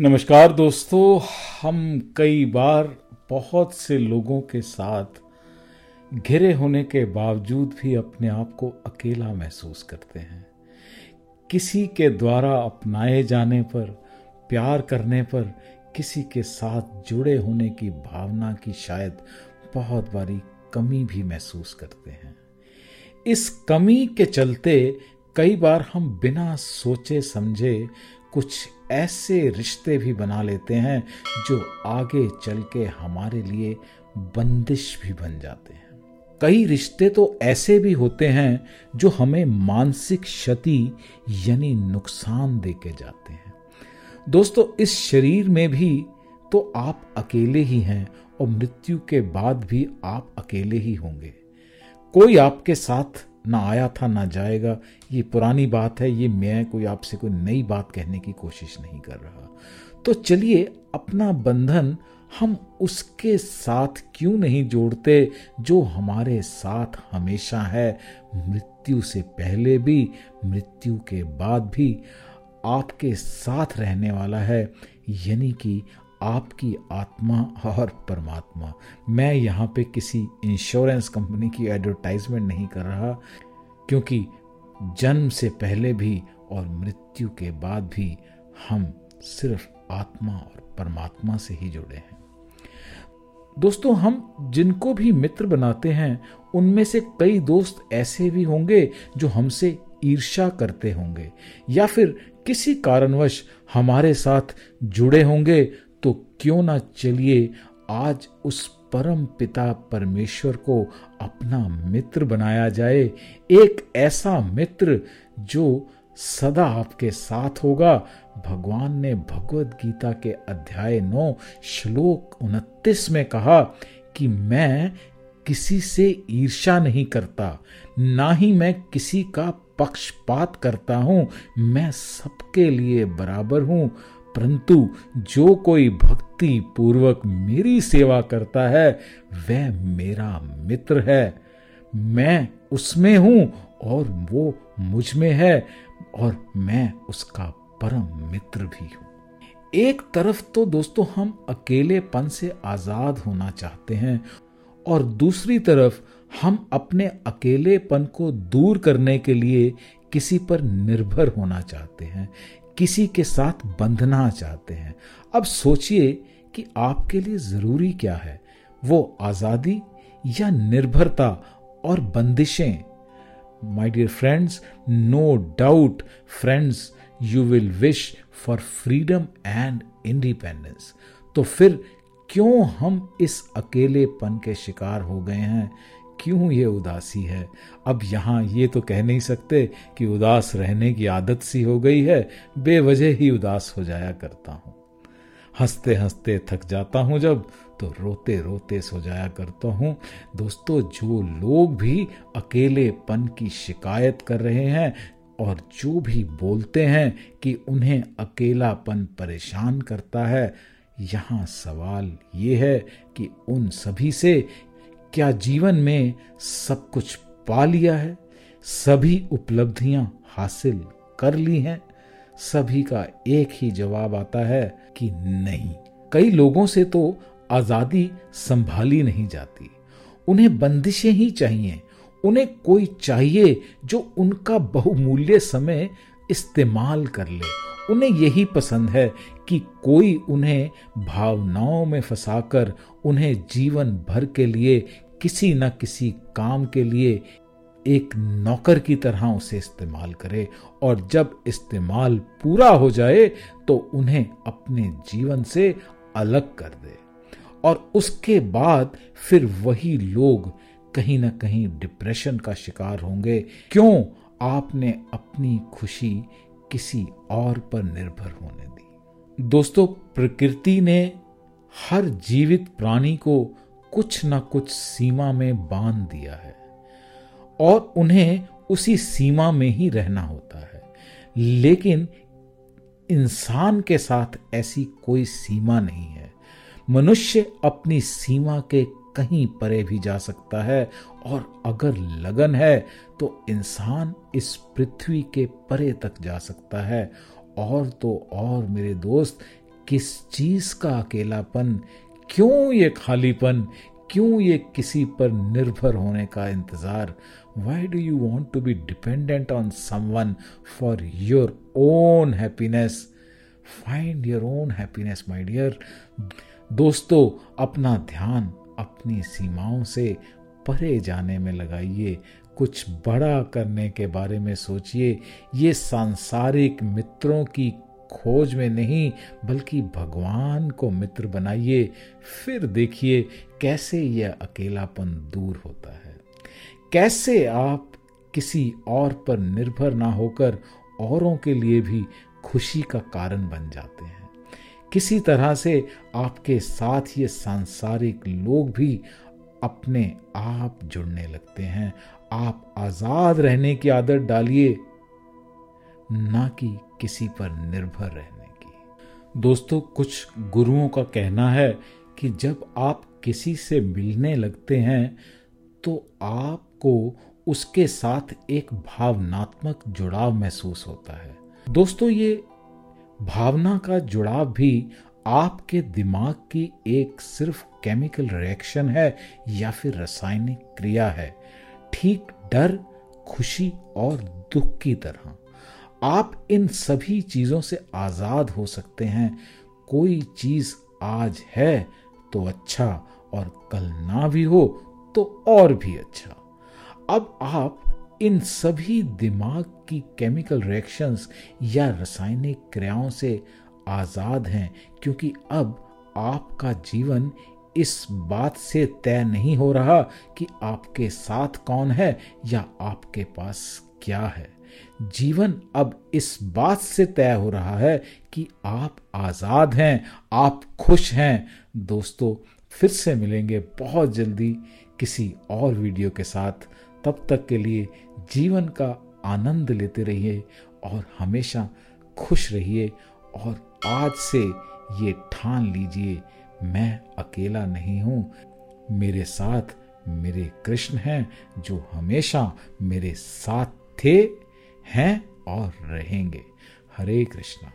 नमस्कार दोस्तों, हम कई बार बहुत से लोगों के साथ घिरे होने के बावजूद भी अपने आप को अकेला महसूस करते हैं। किसी के द्वारा अपनाए जाने पर, प्यार करने पर, किसी के साथ जुड़े होने की भावना की शायद बहुत बारी कमी भी महसूस करते हैं। इस कमी के चलते कई बार हम बिना सोचे समझे कुछ ऐसे रिश्ते भी बना लेते हैं जो आगे चल के हमारे लिए बंदिश भी बन जाते हैं। कई रिश्ते तो ऐसे भी होते हैं जो हमें मानसिक क्षति यानी नुकसान दे के जाते हैं। दोस्तों, इस शरीर में भी तो आप अकेले ही हैं और मृत्यु के बाद भी आप अकेले ही होंगे। कोई आपके साथ ना आया था, ना जाएगा। ये पुरानी बात है, ये मैं कोई आपसे कोई नई बात कहने की कोशिश नहीं कर रहा। तो चलिए, अपना बंधन हम उसके साथ क्यों नहीं जोड़ते जो हमारे साथ हमेशा है? मृत्यु से पहले भी, मृत्यु के बाद भी आपके साथ रहने वाला है। यानी कि आपकी आत्मा और परमात्मा। मैं यहाँ पे किसी इंश्योरेंस कंपनी की एडवर्टाइजमेंट नहीं कर रहा, क्योंकि जन्म से पहले भी और मृत्यु के बाद भी हम सिर्फ़ आत्मा और परमात्मा से ही जुड़े हैं। दोस्तों, हम जिनको भी मित्र बनाते हैं, उनमें से कई दोस्त ऐसे भी होंगे जो हमसे ईर्षा करते होंगे, या फिर किसी कारणवश हमारे साथ जुड़े होंगे क्यों ना चलिए आज उस परम पिता परमेश्वर को अपना मित्र बनाया जाए, एक ऐसा मित्र जो सदा आपके साथ होगा। भगवान ने भगवत गीता के अध्याय नौ श्लोक उनतीस में कहा कि मैं किसी से ईर्षा नहीं करता, ना ही मैं किसी का पक्षपात करता हूँ। मैं सबके लिए बराबर हूँ। परंतु जो कोई भक्ति पूर्वक मेरी सेवा करता है, वह मेरा मित्र है। मैं उसमें हूँ और वो मुझमें है और मैं उसका परम मित्र भी हूँ। एक तरफ़ तो दोस्तों हम अकेलेपन से आज़ाद होना चाहते हैं और दूसरी तरफ़ हम अपने अकेलेपन को दूर करने के लिए किसी पर निर्भर होना चाहते हैं। किसी के साथ बंधना चाहते हैं। अब सोचिए कि आपके लिए ज़रूरी क्या है। वो आज़ादी या निर्भरता और बंदिशें। My dear friends no doubt friends you will wish for freedom and independence तो फिर क्यों हम इस अकेलेपन के शिकार हो गए हैं? क्यों ये उदासी है? अब यहाँ ये तो कह नहीं सकते कि उदास रहने की आदत सी हो गई है, बेवजह ही उदास हो जाया करता हूँ। हँसते हँसते थक जाता हूँ जब तो रोते रोते सो जाया करता हूँ। दोस्तों, जो लोग भी अकेलेपन की शिकायत कर रहे हैं और जो भी बोलते हैं कि उन्हें अकेलापन परेशान करता है, यहाँ सवाल ये है कि उन सभी से क्या जीवन में सब कुछ पा लिया है? सभी उपलब्धियाँ हासिल कर ली हैं। सभी का एक ही जवाब आता है कि नहीं। कई लोगों से तो आज़ादी संभाली नहीं जाती। उन्हें बंदिशें ही चाहिए। उन्हें कोई चाहिए जो उनका बहुमूल्य समय इस्तेमाल कर ले। उन्हें यही पसंद है कि कोई उन्हें भावनाओं में फंसाकर उन्हें जीवन भर के लिए किसी न किसी काम के लिए एक नौकर की तरह उसे इस्तेमाल करे और जब इस्तेमाल पूरा हो जाए तो उन्हें अपने जीवन से अलग कर दे। और उसके बाद फिर वही लोग कहीं ना कहीं डिप्रेशन का शिकार होंगे। क्यों? आपने अपनी खुशी किसी और पर निर्भर होने दी। दोस्तों, प्रकृति ने हर जीवित प्राणी को कुछ ना कुछ सीमा में बाँध दिया है और उन्हें उसी सीमा में ही रहना होता है। लेकिन इंसान के साथ ऐसी कोई सीमा नहीं है। मनुष्य अपनी सीमा के कहीं परे भी जा सकता है और अगर लगन है तो इंसान इस पृथ्वी के परे तक जा सकता है। और तो और मेरे दोस्त, किस चीज़ का अकेलापन क्यों ये खालीपन? क्यों ये किसी पर निर्भर होने का इंतज़ार? Why do you want to be dependent on someone for your own happiness find your own happiness my dear दोस्तों, अपना ध्यान अपनी सीमाओं से परे जाने में लगाइए। कुछ बड़ा करने के बारे में सोचिए। ये सांसारिक मित्रों की खोज में नहीं, बल्कि भगवान को मित्र बनाइए। फिर देखिए कैसे यह अकेलापन दूर होता है। कैसे आप किसी और पर निर्भर ना होकर औरों के लिए भी खुशी का कारण बन जाते हैं। किसी तरह से आपके साथ ये सांसारिक लोग भी अपने आप जुड़ने लगते हैं। आप आज़ाद रहने की आदत डालिए, ना कि किसी पर निर्भर रहने की। दोस्तों, कुछ गुरुओं का कहना है कि जब आप किसी से मिलने लगते हैं तो आपको उसके साथ एक भावनात्मक जुड़ाव महसूस होता है। दोस्तों, ये भावना का जुड़ाव भी आपके दिमाग की एक सिर्फ़ केमिकल रिएक्शन है या फिर रासायनिक क्रिया है। ठीक डर, खुशी और दुख की तरह। आप इन सभी चीज़ों से आज़ाद हो सकते हैं। कोई चीज़ आज है तो अच्छा और कल ना भी हो तो और भी अच्छा। अब आप इन सभी दिमाग की केमिकल रिएक्शंस या रासायनिक क्रियाओं से आज़ाद हैं, क्योंकि अब आपका जीवन इस बात से तय नहीं हो रहा कि आपके साथ कौन है या आपके पास क्या है। जीवन अब इस बात से तय हो रहा है कि आप आज़ाद हैं, आप खुश हैं। दोस्तों, फिर से मिलेंगे बहुत जल्दी किसी और वीडियो के साथ। तब तक के लिए जीवन का आनंद लेते रहिए और हमेशा खुश रहिए और आज से ये ठान लीजिए, मैं अकेला नहीं हूँ। मेरे साथ मेरे कृष्ण हैं जो हमेशा मेरे साथ थे। हैं और रहेंगे। हरे कृष्णा।